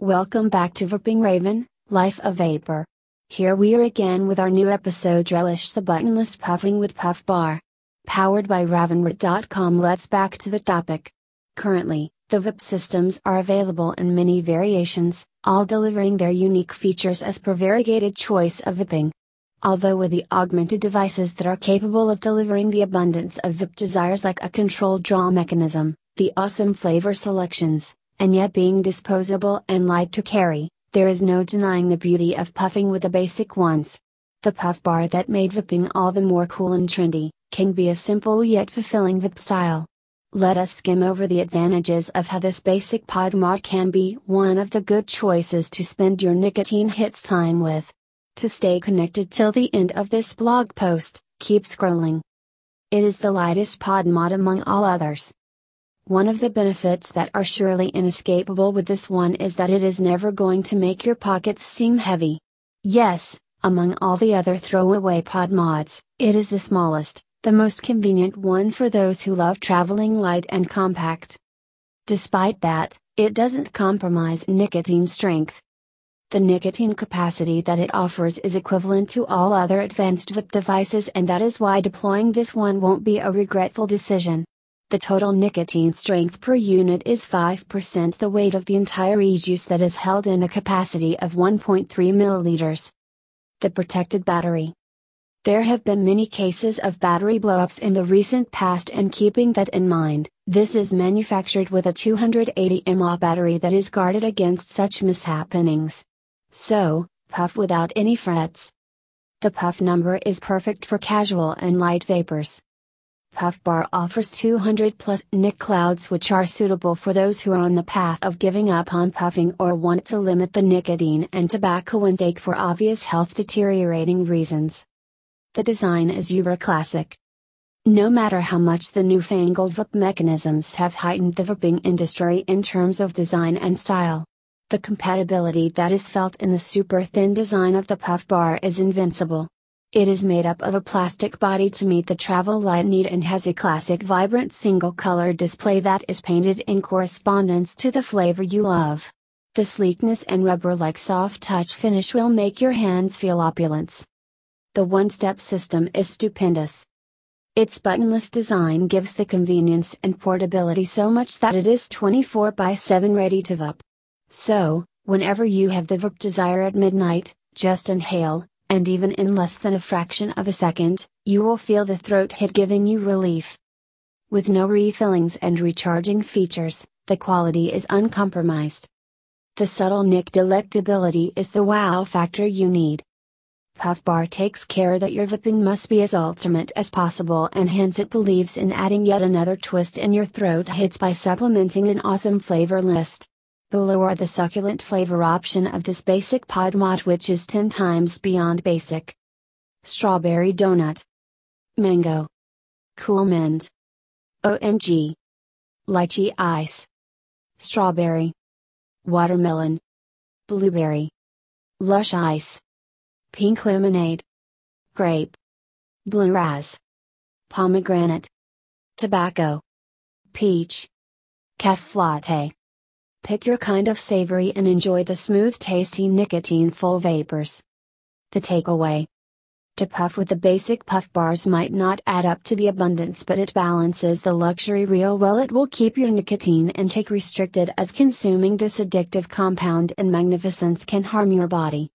Welcome back to Vaping Raven, Life of Vapor. Here we are again with our new episode Relish the Buttonless Puffing with Puff Bar. Powered by Ravenroute.com Let's back to the topic. Currently, the vape systems are available in many variations, all delivering their unique features as per variegated choice of vaping. Although with the augmented devices that are capable of delivering the abundance of vape desires like a controlled draw mechanism, the awesome flavor selections, and yet being disposable and light to carry, there is no denying the beauty of puffing with the basic ones. The puff bar that made vaping all the more cool and trendy, can be a simple yet fulfilling vape style. Let us skim over the advantages of how this basic pod mod can be one of the good choices to spend your nicotine hits time with. To stay connected till the end of this blog post, keep scrolling. It is the lightest pod mod among all others. One of the benefits that are surely inescapable with this one is that it is never going to make your pockets seem heavy. Yes, among all the other throwaway pod mods, it is the smallest, the most convenient one for those who love traveling light and compact. Despite that, it doesn't compromise nicotine strength. The nicotine capacity that it offers is equivalent to all other advanced vape devices and that is why deploying this one won't be a regretful decision. The total nicotine strength per unit is 5% the weight of the entire e-juice that is held in a capacity of 1.3 milliliters. The protected battery. There have been many cases of battery blowups in the recent past and keeping that in mind, this is manufactured with a 280 mAh battery that is guarded against such mishappenings. So, puff without any frets. The puff number is perfect for casual and light vapers. Puff Bar offers 200 plus nic clouds which are suitable for those who are on the path of giving up on puffing or want to limit the nicotine and tobacco intake for obvious health deteriorating reasons. The design is uber classic. No matter how much the newfangled vape mechanisms have heightened the vaping industry in terms of design and style, the compatibility that is felt in the super thin design of the puff bar is invincible. It is made up of a plastic body to meet the travel light need and has a classic vibrant single color display that is painted in correspondence to the flavor you love. The sleekness and rubber like soft touch finish will make your hands feel opulence. The one step system is stupendous. Its buttonless design gives the convenience and portability so much that it is 24 by 7 ready to vape. So, whenever you have the vape desire at midnight, just inhale, and even in less than a fraction of a second, you will feel the throat hit giving you relief. With no refillings and recharging features, the quality is uncompromised. The subtle nick delectability is the wow factor you need. Puff Bar takes care that your vaping must be as ultimate as possible and hence it believes in adding yet another twist in your throat hits by supplementing an awesome flavor list. Below are the succulent flavor option of this basic pod mod which is 10 times beyond basic. Strawberry donut. Mango. Cool mint. OMG. Lychee ice. Strawberry. Watermelon. Blueberry. Lush ice. Pink lemonade. Grape. Blue raz. Pomegranate. Tobacco. Peach. Cafe latte. Pick your kind of savory and enjoy the smooth tasty nicotine full vapors. The takeaway To puff with the basic puff bars might not add up to the abundance, but it balances the luxury real well. It will keep your nicotine intake restricted as consuming this addictive compound in magnificence can harm your body.